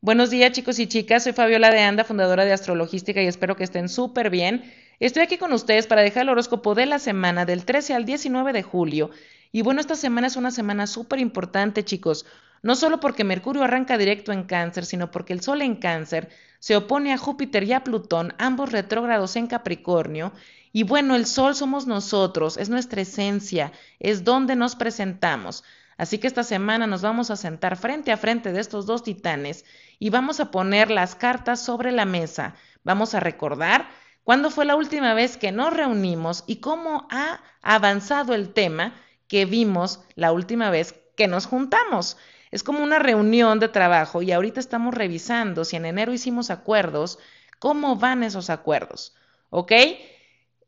Buenos días chicos y chicas, soy Fabiola de Anda, fundadora de Astrologística y espero que estén súper bien. Estoy aquí con ustedes para dejar el horóscopo de la semana del 13 al 19 de julio. Y bueno, esta semana es una semana súper importante chicos, no solo porque Mercurio arranca directo en cáncer, sino porque el Sol en cáncer se opone a Júpiter y a Plutón, ambos retrógrados en Capricornio. Y bueno, el Sol somos nosotros, es nuestra esencia, es donde nos presentamos. Así que esta semana nos vamos a sentar frente a frente de estos dos titanes y vamos a poner las cartas sobre la mesa. Vamos a recordar cuándo fue la última vez que nos reunimos y cómo ha avanzado el tema que vimos la última vez que nos juntamos. Es como una reunión de trabajo y ahorita estamos revisando si en enero hicimos acuerdos, cómo van esos acuerdos. ¿Ok?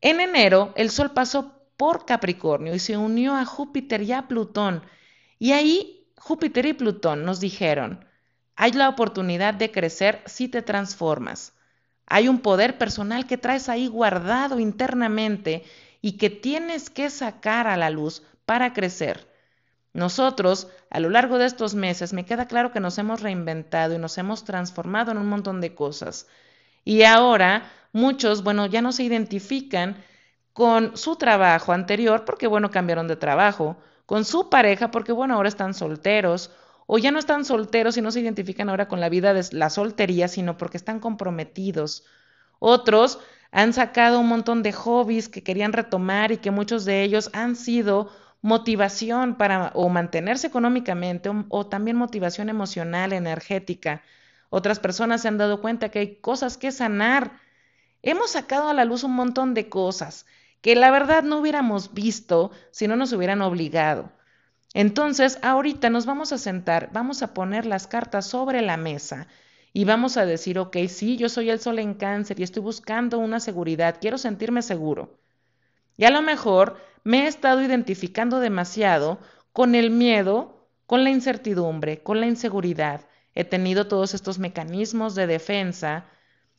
En enero el Sol pasó por Capricornio y se unió a Júpiter y a Plutón y ahí Júpiter y Plutón nos dijeron, hay la oportunidad de crecer si te transformas. Hay un poder personal que traes ahí guardado internamente y que tienes que sacar a la luz para crecer. Nosotros, a lo largo de estos meses, me queda claro que nos hemos reinventado y nos hemos transformado en un montón de cosas. Y ahora muchos, bueno, ya no se identifican con su trabajo anterior porque, bueno, cambiaron de trabajo con su pareja porque, bueno, ahora están solteros o ya no están solteros y no se identifican ahora con la vida de la soltería, sino porque están comprometidos. Otros han sacado un montón de hobbies que querían retomar y que muchos de ellos han sido motivación para o mantenerse económicamente o, o, también motivación emocional, energética. Otras personas se han dado cuenta que hay cosas que sanar. Hemos sacado a la luz un montón de cosas que la verdad no hubiéramos visto si no nos hubieran obligado. Entonces, ahorita nos vamos a sentar, vamos a poner las cartas sobre la mesa y vamos a decir, ok, sí, yo soy el sol en cáncer y estoy buscando una seguridad, quiero sentirme seguro. Y a lo mejor me he estado identificando demasiado con el miedo, con la incertidumbre, con la inseguridad. He tenido todos estos mecanismos de defensa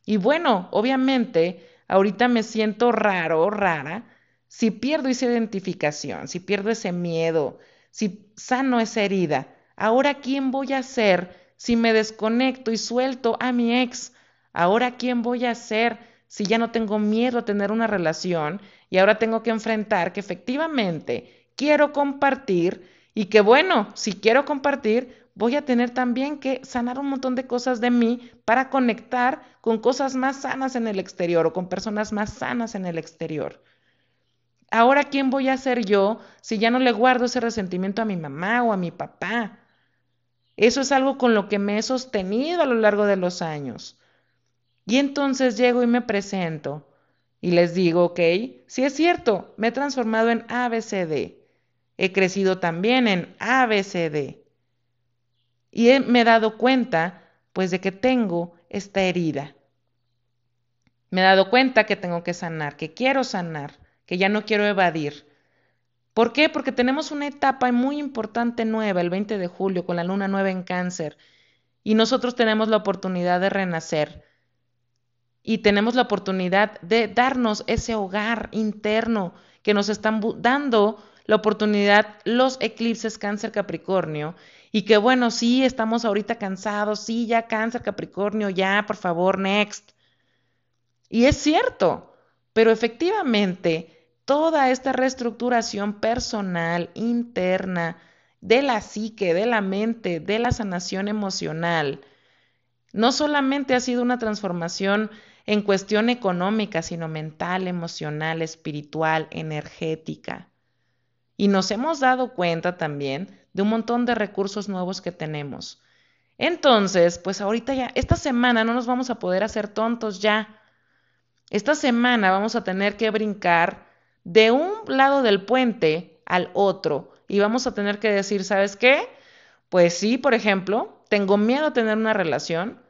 y bueno, obviamente ahorita me siento raro, rara, si pierdo esa identificación, si pierdo ese miedo, si sano esa herida, ahora quién voy a ser si me desconecto y suelto a mi ex, ahora quién voy a ser si ya no tengo miedo a tener una relación y ahora tengo que enfrentar que efectivamente quiero compartir y que bueno, si quiero compartir, voy a tener también que sanar un montón de cosas de mí para conectar con cosas más sanas en el exterior o con personas más sanas en el exterior. Ahora, ¿quién voy a ser yo si ya no le guardo ese resentimiento a mi mamá o a mi papá? Eso es algo con lo que me he sostenido a lo largo de los años. Y entonces llego y me presento y les digo, ok, sí es cierto, me he transformado en ABCD. He crecido también en ABCD y me he dado cuenta pues de que tengo esta herida. Me he dado cuenta que tengo que sanar, que quiero sanar, que ya no quiero evadir. ¿Por qué? Porque tenemos una etapa muy importante nueva, el 20 de julio, con la luna nueva en cáncer, y nosotros tenemos la oportunidad de renacer. Y tenemos la oportunidad de darnos ese hogar interno que nos están dando la oportunidad los eclipses cáncer Capricornio y que bueno, sí, estamos ahorita cansados, sí, ya cáncer, Capricornio, ya, por favor, next. Y es cierto, pero efectivamente, toda esta reestructuración personal, interna, de la psique, de la mente, de la sanación emocional, no solamente ha sido una transformación en cuestión económica, sino mental, emocional, espiritual, energética. Y nos hemos dado cuenta también de un montón de recursos nuevos que tenemos. Entonces, pues ahorita ya, esta semana no nos vamos a poder hacer tontos ya. Esta semana vamos a tener que brincar de un lado del puente al otro y vamos a tener que decir, ¿sabes qué? Pues sí, por ejemplo, tengo miedo a tener una relación,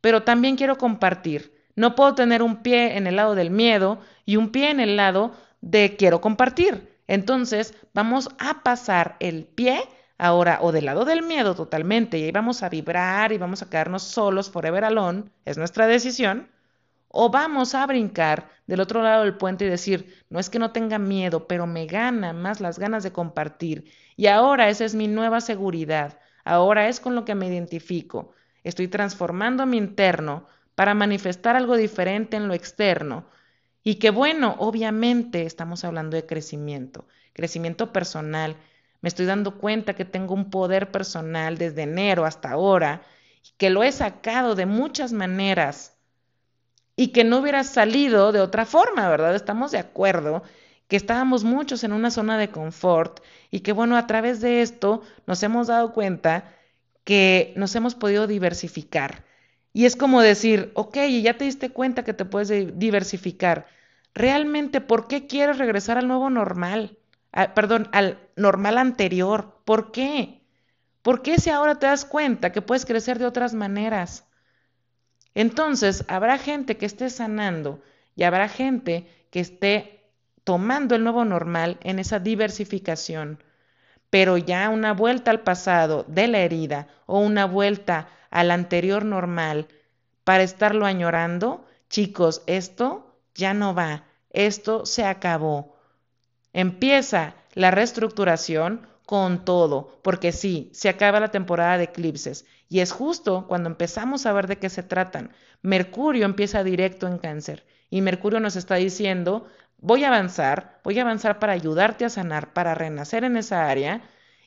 pero también quiero compartir. No puedo tener un pie en el lado del miedo y un pie en el lado de quiero compartir. Entonces, vamos a pasar el pie Ahora, o del lado del miedo totalmente, y ahí vamos a vibrar y vamos a quedarnos solos forever alone, es nuestra decisión, o vamos a brincar del otro lado del puente y decir, no es que no tenga miedo, pero me gana más las ganas de compartir, y ahora esa es mi nueva seguridad, ahora es con lo que me identifico, estoy transformando mi interno para manifestar algo diferente en lo externo. Y que bueno, obviamente estamos hablando de crecimiento, crecimiento personal. Me estoy dando cuenta que tengo un poder personal desde enero hasta ahora, que lo he sacado de muchas maneras y que no hubiera salido de otra forma, ¿verdad? Estamos de acuerdo que estábamos muchos en una zona de confort y que bueno, a través de esto nos hemos dado cuenta que nos hemos podido diversificar. Y es como decir, ok, ya te diste cuenta que te puedes diversificar. Realmente, ¿por qué quieres regresar al nuevo normal? perdón, al normal anterior. ¿Por qué? ¿Por qué si ahora te das cuenta que puedes crecer de otras maneras? Entonces, habrá gente que esté sanando y habrá gente que esté tomando el nuevo normal en esa diversificación. Pero ya una vuelta al pasado de la herida o una vuelta al anterior normal para estarlo añorando, chicos, esto ya no va, esto se acabó. Empieza la reestructuración con todo, porque sí, se acaba la temporada de eclipses y es justo cuando empezamos a ver de qué se tratan. Mercurio empieza directo en cáncer y Mercurio nos está diciendo, voy a avanzar, voy a avanzar para ayudarte a sanar, para renacer en esa área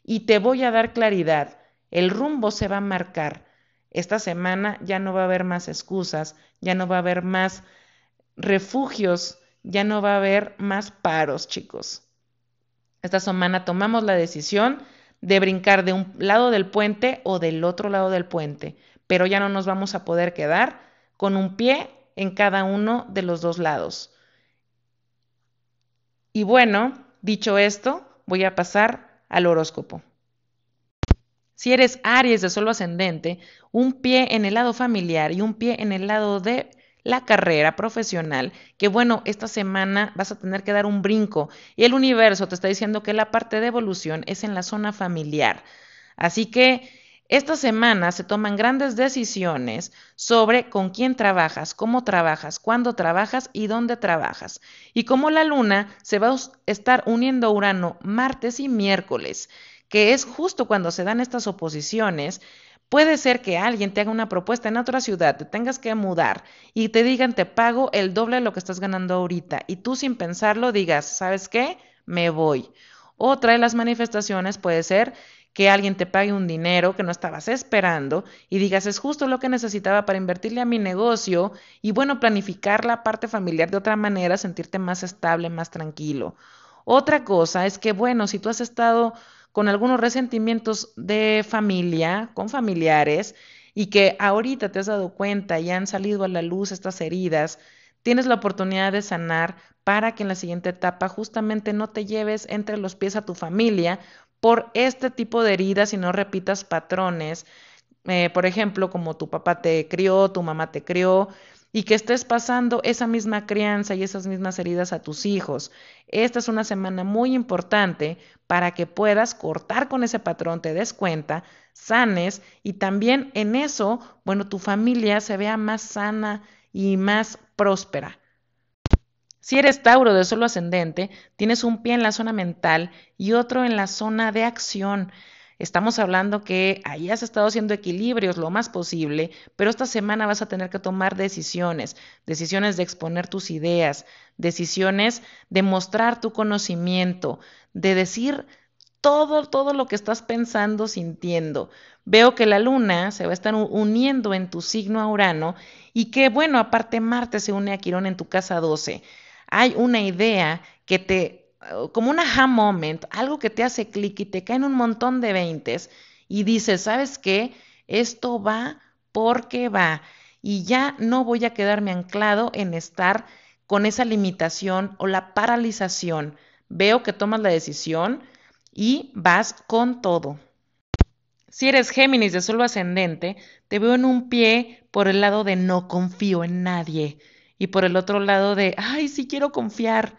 y te voy a dar claridad. El rumbo se va a marcar. Esta semana ya no va a haber más excusas, ya no va a haber más refugios, ya no va a haber más paros, chicos. Esta semana tomamos la decisión de brincar de un lado del puente o del otro lado del puente, pero ya no nos vamos a poder quedar con un pie en cada uno de los dos lados. Y bueno, dicho esto, voy a pasar al horóscopo. Si eres Aries de solo ascendente, un pie en el lado familiar y un pie en el lado de la carrera profesional, que bueno, esta semana vas a tener que dar un brinco y el universo te está diciendo que la parte de evolución es en la zona familiar. Así que esta semana se toman grandes decisiones sobre con quién trabajas, cómo trabajas, cuándo trabajas y dónde trabajas. Y cómo la luna se va a estar uniendo a Urano martes y miércoles, que es justo cuando se dan estas oposiciones, Puede ser que alguien te haga una propuesta en otra ciudad, te tengas que mudar y te digan te pago el doble de lo que estás ganando ahorita y tú sin pensarlo digas, ¿sabes qué? Me voy. Otra de las manifestaciones puede ser que alguien te pague un dinero que no estabas esperando y digas es justo lo que necesitaba para invertirle a mi negocio y bueno, planificar la parte familiar de otra manera, sentirte más estable, más tranquilo. Otra cosa es que bueno, si tú has estado con algunos resentimientos de familia, con familiares, y que ahorita te has dado cuenta y han salido a la luz estas heridas, tienes la oportunidad de sanar para que en la siguiente etapa justamente no te lleves entre los pies a tu familia por este tipo de heridas y no repitas patrones. Eh, por ejemplo, como tu papá te crió, tu mamá te crió, y que estés pasando esa misma crianza y esas mismas heridas a tus hijos. Esta es una semana muy importante para que puedas cortar con ese patrón, te des cuenta, sanes y también en eso, bueno, tu familia se vea más sana y más próspera. Si eres Tauro de solo ascendente, tienes un pie en la zona mental y otro en la zona de acción. Estamos hablando que ahí has estado haciendo equilibrios lo más posible, pero esta semana vas a tener que tomar decisiones, decisiones de exponer tus ideas, decisiones de mostrar tu conocimiento, de decir todo, todo lo que estás pensando, sintiendo. Veo que la luna se va a estar uniendo en tu signo a Urano y que, bueno, aparte Marte se une a Quirón en tu casa 12. Hay una idea que te como un aha moment, algo que te hace clic y te caen un montón de veintes y dices, ¿sabes qué? Esto va porque va y ya no voy a quedarme anclado en estar con esa limitación o la paralización. Veo que tomas la decisión y vas con todo. Si eres Géminis de solo ascendente, te veo en un pie por el lado de no confío en nadie y por el otro lado de, ay, sí quiero confiar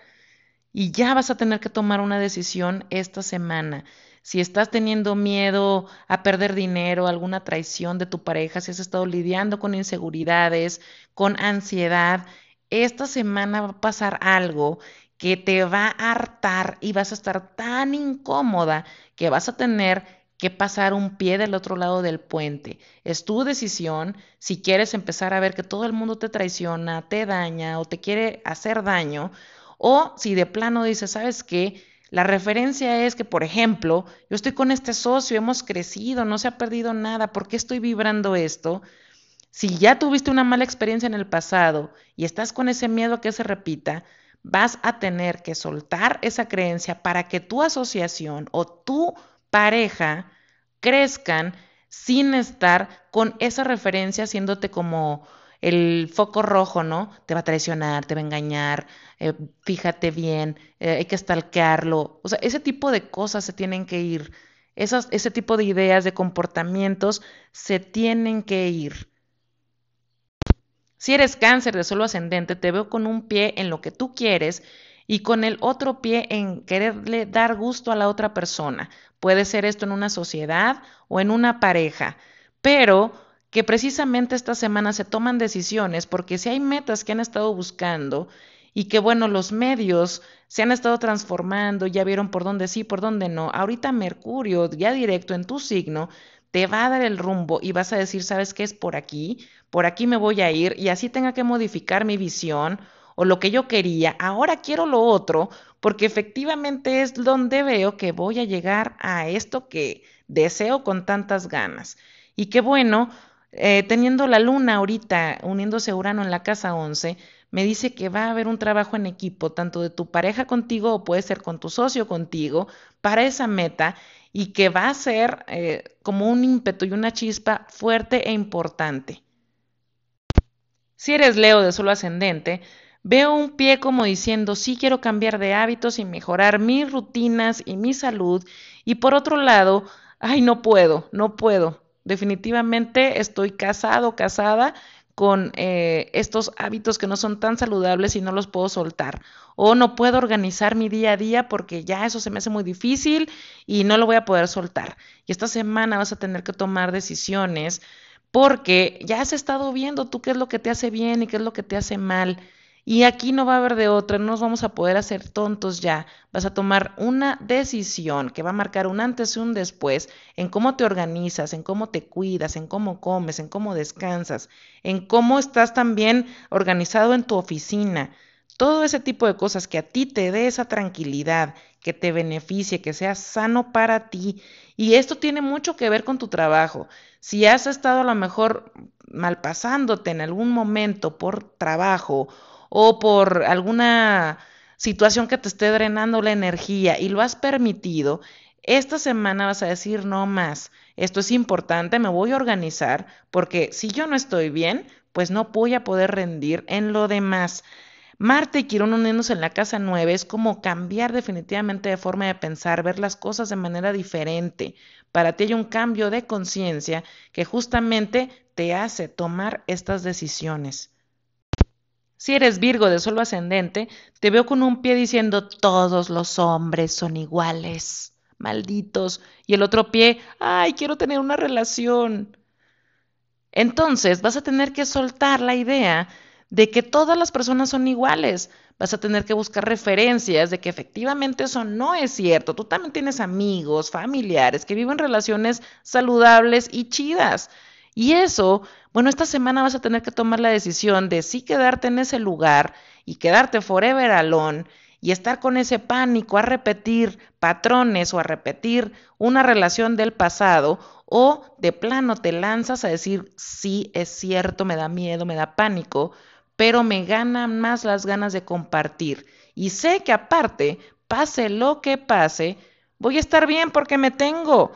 y ya vas a tener que tomar una decisión esta semana. Si estás teniendo miedo a perder dinero, alguna traición de tu pareja, si has estado lidiando con inseguridades, con ansiedad, esta semana va a pasar algo que te va a hartar y vas a estar tan incómoda que vas a tener que pasar un pie del otro lado del puente. Es tu decisión si quieres empezar a ver que todo el mundo te traiciona, te daña o te quiere hacer daño, o si de plano dices, ¿sabes qué? La referencia es que, por ejemplo, yo estoy con este socio, hemos crecido, no se ha perdido nada, ¿por qué estoy vibrando esto? Si ya tuviste una mala experiencia en el pasado y estás con ese miedo a que se repita, vas a tener que soltar esa creencia para que tu asociación o tu pareja crezcan sin estar con esa referencia haciéndote como el foco rojo, ¿no? Te va a traicionar, te va a engañar, eh, fíjate bien, eh, hay que stalkearlo. O sea, ese tipo de cosas se tienen que ir. Esas, ese tipo de ideas, de comportamientos, se tienen que ir. Si eres cáncer de solo ascendente, te veo con un pie en lo que tú quieres y con el otro pie en quererle dar gusto a la otra persona. Puede ser esto en una sociedad o en una pareja, pero que precisamente esta semana se toman decisiones porque si hay metas que han estado buscando y que bueno, los medios se han estado transformando, ya vieron por dónde sí, por dónde no. Ahorita Mercurio, ya directo en tu signo, te va a dar el rumbo y vas a decir, ¿sabes qué es por aquí? Por aquí me voy a ir y así tenga que modificar mi visión o lo que yo quería, ahora quiero lo otro, porque efectivamente es donde veo que voy a llegar a esto que deseo con tantas ganas. Y qué bueno, eh, teniendo la luna ahorita uniéndose a Urano en la casa 11, me dice que va a haber un trabajo en equipo, tanto de tu pareja contigo o puede ser con tu socio contigo, para esa meta y que va a ser eh, como un ímpetu y una chispa fuerte e importante. Si eres Leo de solo ascendente, Veo un pie como diciendo, sí quiero cambiar de hábitos y mejorar mis rutinas y mi salud. Y por otro lado, ay, no puedo, no puedo. Definitivamente estoy casado, casada con eh, estos hábitos que no son tan saludables y no los puedo soltar. O no puedo organizar mi día a día porque ya eso se me hace muy difícil y no lo voy a poder soltar. Y esta semana vas a tener que tomar decisiones porque ya has estado viendo tú qué es lo que te hace bien y qué es lo que te hace mal. Y aquí no va a haber de otra, no nos vamos a poder hacer tontos ya. Vas a tomar una decisión que va a marcar un antes y un después en cómo te organizas, en cómo te cuidas, en cómo comes, en cómo descansas, en cómo estás también organizado en tu oficina. Todo ese tipo de cosas que a ti te dé esa tranquilidad, que te beneficie, que sea sano para ti. Y esto tiene mucho que ver con tu trabajo. Si has estado a lo mejor malpasándote en algún momento por trabajo o por alguna situación que te esté drenando la energía y lo has permitido, esta semana vas a decir no más. Esto es importante, me voy a organizar porque si yo no estoy bien, pues no voy a poder rendir en lo demás. Marte y Quirón uniéndose en la casa 9 es como cambiar definitivamente de forma de pensar, ver las cosas de manera diferente. Para ti hay un cambio de conciencia que justamente te hace tomar estas decisiones. Si eres Virgo de solo ascendente, te veo con un pie diciendo todos los hombres son iguales, malditos, y el otro pie, ay, quiero tener una relación. Entonces vas a tener que soltar la idea de que todas las personas son iguales. Vas a tener que buscar referencias de que efectivamente eso no es cierto. Tú también tienes amigos, familiares que viven relaciones saludables y chidas. Y eso, bueno, esta semana vas a tener que tomar la decisión de sí quedarte en ese lugar y quedarte forever alone y estar con ese pánico a repetir patrones o a repetir una relación del pasado o de plano te lanzas a decir, sí, es cierto, me da miedo, me da pánico, pero me ganan más las ganas de compartir. Y sé que aparte, pase lo que pase, voy a estar bien porque me tengo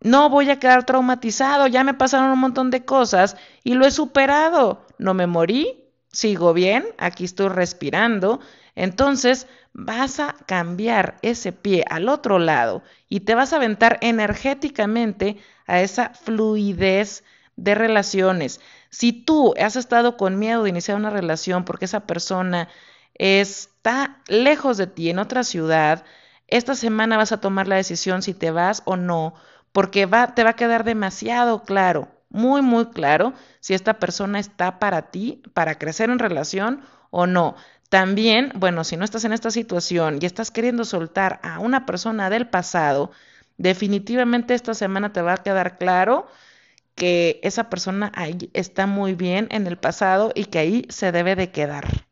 no voy a quedar traumatizado, ya me pasaron un montón de cosas y lo he superado. No me morí, sigo bien, aquí estoy respirando. Entonces vas a cambiar ese pie al otro lado y te vas a aventar energéticamente a esa fluidez de relaciones. Si tú has estado con miedo de iniciar una relación porque esa persona está lejos de ti en otra ciudad, esta semana vas a tomar la decisión si te vas o no, porque va, te va a quedar demasiado claro, muy, muy claro, si esta persona está para ti, para crecer en relación o no. También, bueno, si no estás en esta situación y estás queriendo soltar a una persona del pasado, Definitivamente esta semana te va a quedar claro que esa persona ahí está muy bien en el pasado y que ahí se debe de quedar.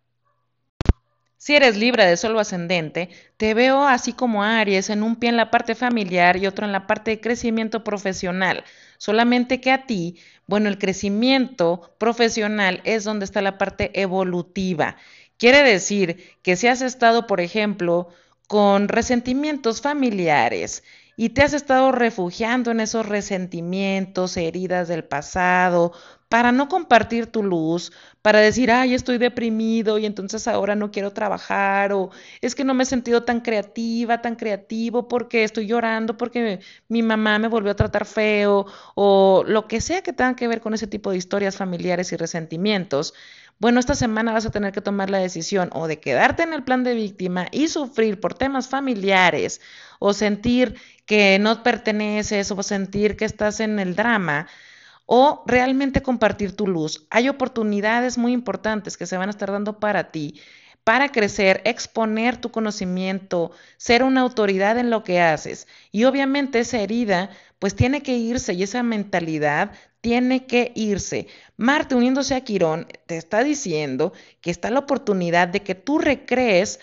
Si eres libre de solo ascendente, te veo así como Aries, en un pie en la parte familiar y otro en la parte de crecimiento profesional. Solamente que a ti, bueno, el crecimiento profesional es donde está la parte evolutiva. Quiere decir que si has estado, por ejemplo, con resentimientos familiares y te has estado refugiando en esos resentimientos, heridas del pasado, para no compartir tu luz, para decir, ay, estoy deprimido y entonces ahora no quiero trabajar, o es que no me he sentido tan creativa, tan creativo, porque estoy llorando, porque mi mamá me volvió a tratar feo, o lo que sea que tenga que ver con ese tipo de historias familiares y resentimientos. Bueno, esta semana vas a tener que tomar la decisión o de quedarte en el plan de víctima y sufrir por temas familiares, o sentir que no perteneces, o sentir que estás en el drama o realmente compartir tu luz. Hay oportunidades muy importantes que se van a estar dando para ti para crecer, exponer tu conocimiento, ser una autoridad en lo que haces. Y obviamente esa herida pues tiene que irse y esa mentalidad tiene que irse. Marte uniéndose a Quirón te está diciendo que está la oportunidad de que tú recrees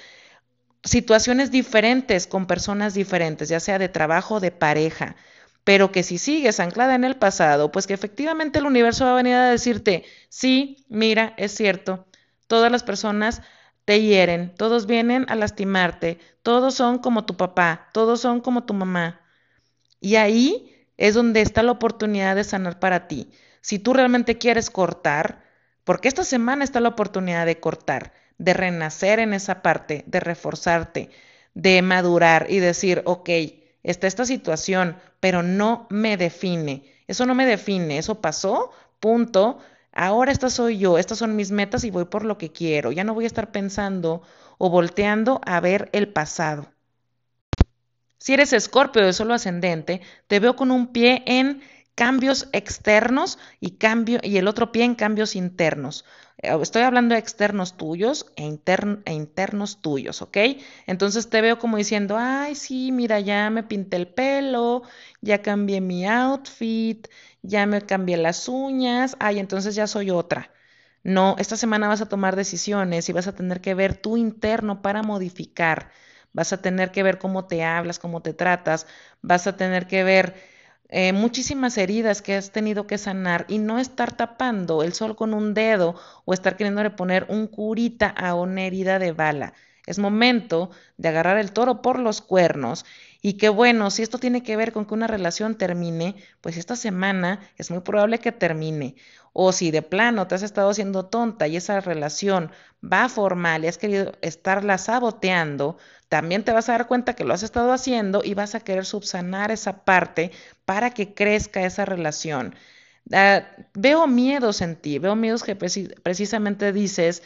situaciones diferentes con personas diferentes, ya sea de trabajo o de pareja pero que si sigues anclada en el pasado, pues que efectivamente el universo va a venir a decirte, sí, mira, es cierto, todas las personas te hieren, todos vienen a lastimarte, todos son como tu papá, todos son como tu mamá. Y ahí es donde está la oportunidad de sanar para ti. Si tú realmente quieres cortar, porque esta semana está la oportunidad de cortar, de renacer en esa parte, de reforzarte, de madurar y decir, ok, está esta situación, pero no me define. Eso no me define, eso pasó, punto. Ahora esta soy yo, estas son mis metas y voy por lo que quiero. Ya no voy a estar pensando o volteando a ver el pasado. Si eres escorpio de solo ascendente, te veo con un pie en cambios externos y, cambio, y el otro pie en cambios internos. Eh, estoy hablando de externos tuyos e, e, internos tuyos, ¿ok? Entonces te veo como diciendo, ay, sí, mira, ya me pinté el pelo, ya cambié mi outfit, ya me cambié las uñas, ay, entonces ya soy otra. No, esta semana vas a tomar decisiones y vas a tener que ver tu interno para modificar. Vas a tener que ver cómo te hablas, cómo te tratas, vas a tener que ver eh, muchísimas heridas que has tenido que sanar y no estar tapando el sol con un dedo o estar queriéndole poner un curita a una herida de bala. Es momento de agarrar el toro por los cuernos y que bueno, si esto tiene que ver con que una relación termine, pues esta semana es muy probable que termine. O si de plano te has estado haciendo tonta y esa relación va formal y has querido estarla saboteando, también te vas a dar cuenta que lo has estado haciendo y vas a querer subsanar esa parte para que crezca esa relación. Ah, veo miedos en ti, veo miedos que precisamente dices,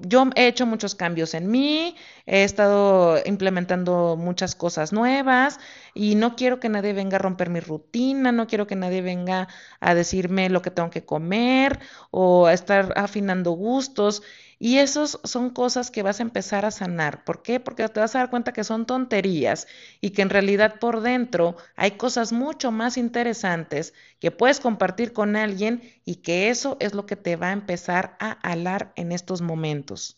yo he hecho muchos cambios en mí, he estado implementando muchas cosas nuevas y no quiero que nadie venga a romper mi rutina, no quiero que nadie venga a decirme lo que tengo que comer o a estar afinando gustos. Y esas son cosas que vas a empezar a sanar. ¿Por qué? Porque te vas a dar cuenta que son tonterías y que en realidad por dentro hay cosas mucho más interesantes que puedes compartir con alguien y que eso es lo que te va a empezar a alar en estos momentos.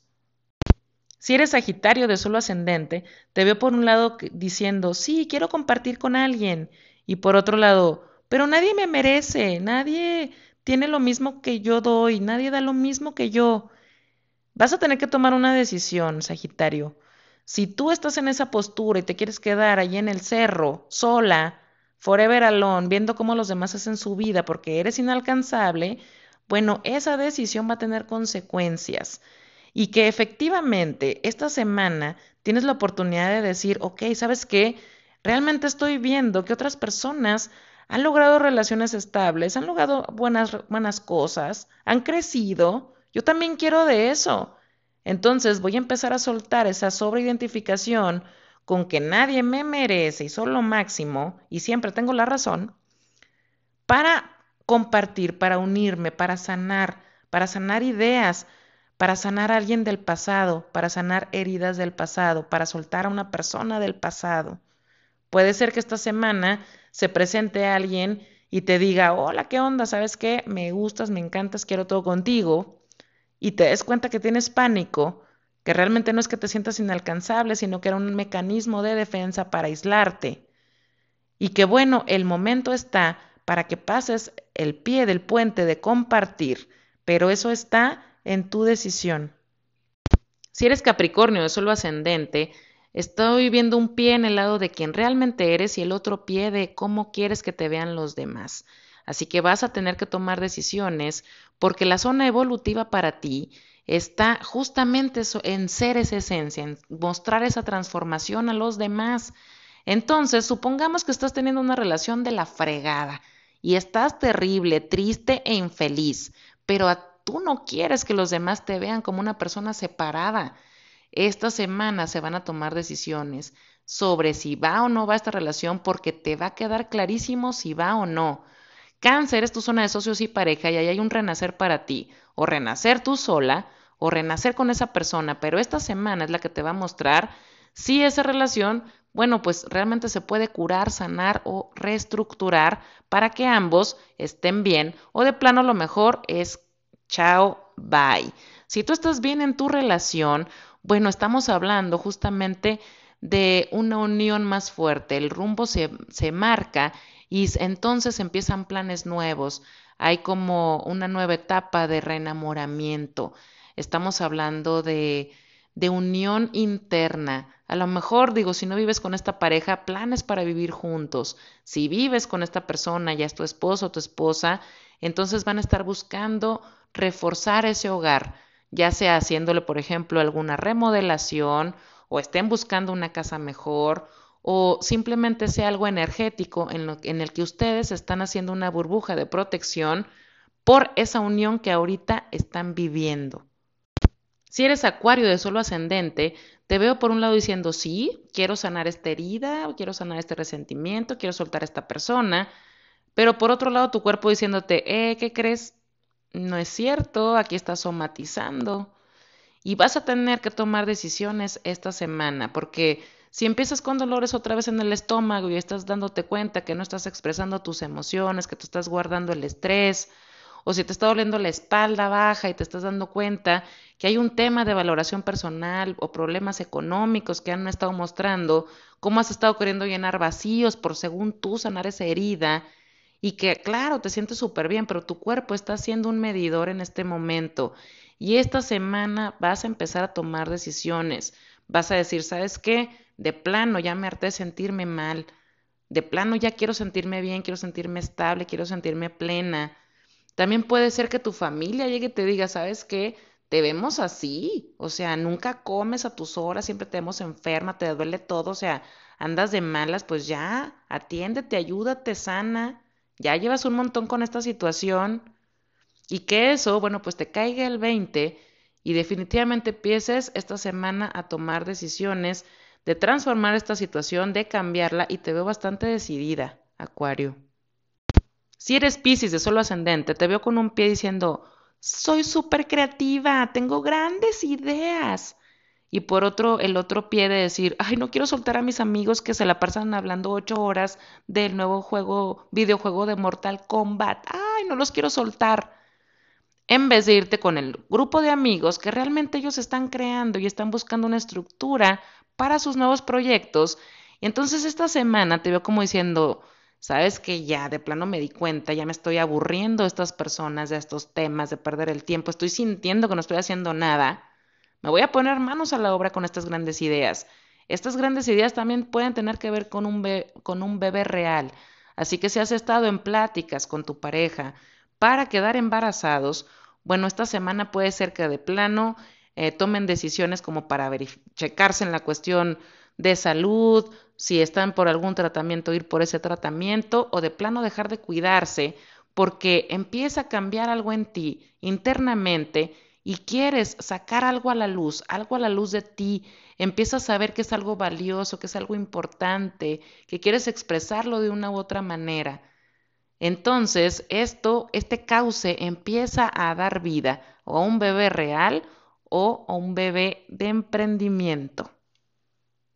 Si eres Sagitario de solo ascendente, te veo por un lado diciendo, sí, quiero compartir con alguien. Y por otro lado, pero nadie me merece, nadie tiene lo mismo que yo doy, nadie da lo mismo que yo. Vas a tener que tomar una decisión, Sagitario. Si tú estás en esa postura y te quieres quedar allí en el cerro, sola, forever alone, viendo cómo los demás hacen su vida porque eres inalcanzable, bueno, esa decisión va a tener consecuencias. Y que efectivamente esta semana tienes la oportunidad de decir, ok, ¿sabes qué? Realmente estoy viendo que otras personas han logrado relaciones estables, han logrado buenas, buenas cosas, han crecido, yo también quiero de eso. Entonces voy a empezar a soltar esa sobreidentificación con que nadie me merece y solo lo máximo, y siempre tengo la razón, para compartir, para unirme, para sanar, para sanar ideas, para sanar a alguien del pasado, para sanar heridas del pasado, para soltar a una persona del pasado, Puede ser que esta semana se presente alguien y te diga, hola, ¿qué onda? ¿Sabes qué? Me gustas, me encantas, quiero todo contigo. Y te des cuenta que tienes pánico, que realmente no es que te sientas inalcanzable, sino que era un mecanismo de defensa para aislarte. Y que bueno, el momento está para que pases el pie del puente de compartir, pero eso está en tu decisión. Si eres Capricornio de solo ascendente, estoy viendo un pie en el lado de quien realmente eres y el otro pie de cómo quieres que te vean los demás. Así que vas a tener que tomar decisiones porque la zona evolutiva para ti está justamente en ser esa esencia, en mostrar esa transformación a los demás. Entonces, supongamos que estás teniendo una relación de la fregada y estás terrible, triste e infeliz, pero tú no quieres que los demás te vean como una persona separada. Esta semana se van a tomar decisiones sobre si va o no va esta relación porque te va a quedar clarísimo si va o no. Cáncer es tu zona de socios y pareja y ahí hay un renacer para ti, o renacer tú sola, o renacer con esa persona, pero esta semana es la que te va a mostrar si esa relación, bueno, pues realmente se puede curar, sanar o reestructurar para que ambos estén bien, o de plano lo mejor es chao, bye. Si tú estás bien en tu relación, bueno, estamos hablando justamente de una unión más fuerte, el rumbo se, se marca y entonces empiezan planes nuevos, hay como una nueva etapa de reenamoramiento, estamos hablando de, de unión interna. A lo mejor digo, si no vives con esta pareja, planes para vivir juntos. Si vives con esta persona, ya es tu esposo o tu esposa, entonces van a estar buscando reforzar ese hogar ya sea haciéndole, por ejemplo, alguna remodelación o estén buscando una casa mejor o simplemente sea algo energético en, en el que ustedes están haciendo una burbuja de protección por esa unión que ahorita están viviendo. Si eres acuario de solo ascendente, te veo por un lado diciendo, sí, quiero sanar esta herida, quiero sanar este resentimiento, quiero soltar a esta persona, pero por otro lado tu cuerpo diciéndote, eh, ¿qué crees? no es cierto, aquí estás somatizando. Y vas a tener que tomar decisiones esta semana, porque si empiezas con dolores otra vez en el estómago y estás dándote cuenta que no estás expresando tus emociones, que te estás guardando el estrés, o si te está doliendo la espalda baja y te estás dando cuenta que hay un tema de valoración personal o problemas económicos que han estado mostrando, cómo has estado queriendo llenar vacíos por según tú sanar esa herida y que claro, te sientes súper bien, pero tu cuerpo está siendo un medidor en este momento. Y esta semana vas a empezar a tomar decisiones. Vas a decir, ¿sabes qué? De plano ya me harté de sentirme mal. De plano ya quiero sentirme bien, quiero sentirme estable, quiero sentirme plena. También puede ser que tu familia llegue y te diga, ¿sabes qué? Te vemos así. O sea, nunca comes a tus horas, siempre te vemos enferma, te duele todo. O sea, andas de malas, pues ya, atiéndete, ayúdate, sana ya llevas un montón con esta situación y que eso, bueno, pues te caiga el 20 y definitivamente empieces esta semana a tomar decisiones de transformar esta situación, de cambiarla y te veo bastante decidida, Acuario. Si eres Pisces de solo ascendente, te veo con un pie diciendo, soy súper creativa, tengo grandes ideas y por otro, el otro pie de decir, ay, no quiero soltar a mis amigos que se la pasan hablando ocho horas del nuevo juego, videojuego de Mortal Kombat, ay, no los quiero soltar. En vez de irte con el grupo de amigos que realmente ellos están creando y están buscando una estructura para sus nuevos proyectos. Y entonces esta semana te veo como diciendo, sabes que ya de plano me di cuenta, ya me estoy aburriendo de estas personas, de estos temas, de perder el tiempo, estoy sintiendo que no estoy haciendo nada me voy a poner manos a la obra con estas grandes ideas. Estas grandes ideas también pueden tener que ver con un, con un bebé real. Así que si has estado en pláticas con tu pareja para quedar embarazados, bueno, esta semana puede ser que de plano eh, tomen decisiones como para checarse en la cuestión de salud, si están por algún tratamiento, ir por ese tratamiento o de plano dejar de cuidarse porque empieza a cambiar algo en ti internamente y quieres sacar algo a la luz, algo a la luz de ti, empiezas a ver que es algo valioso, que es algo importante, que quieres expresarlo de una u otra manera. Entonces, esto, este cauce empieza a dar vida o a un bebé real o a un bebé de emprendimiento.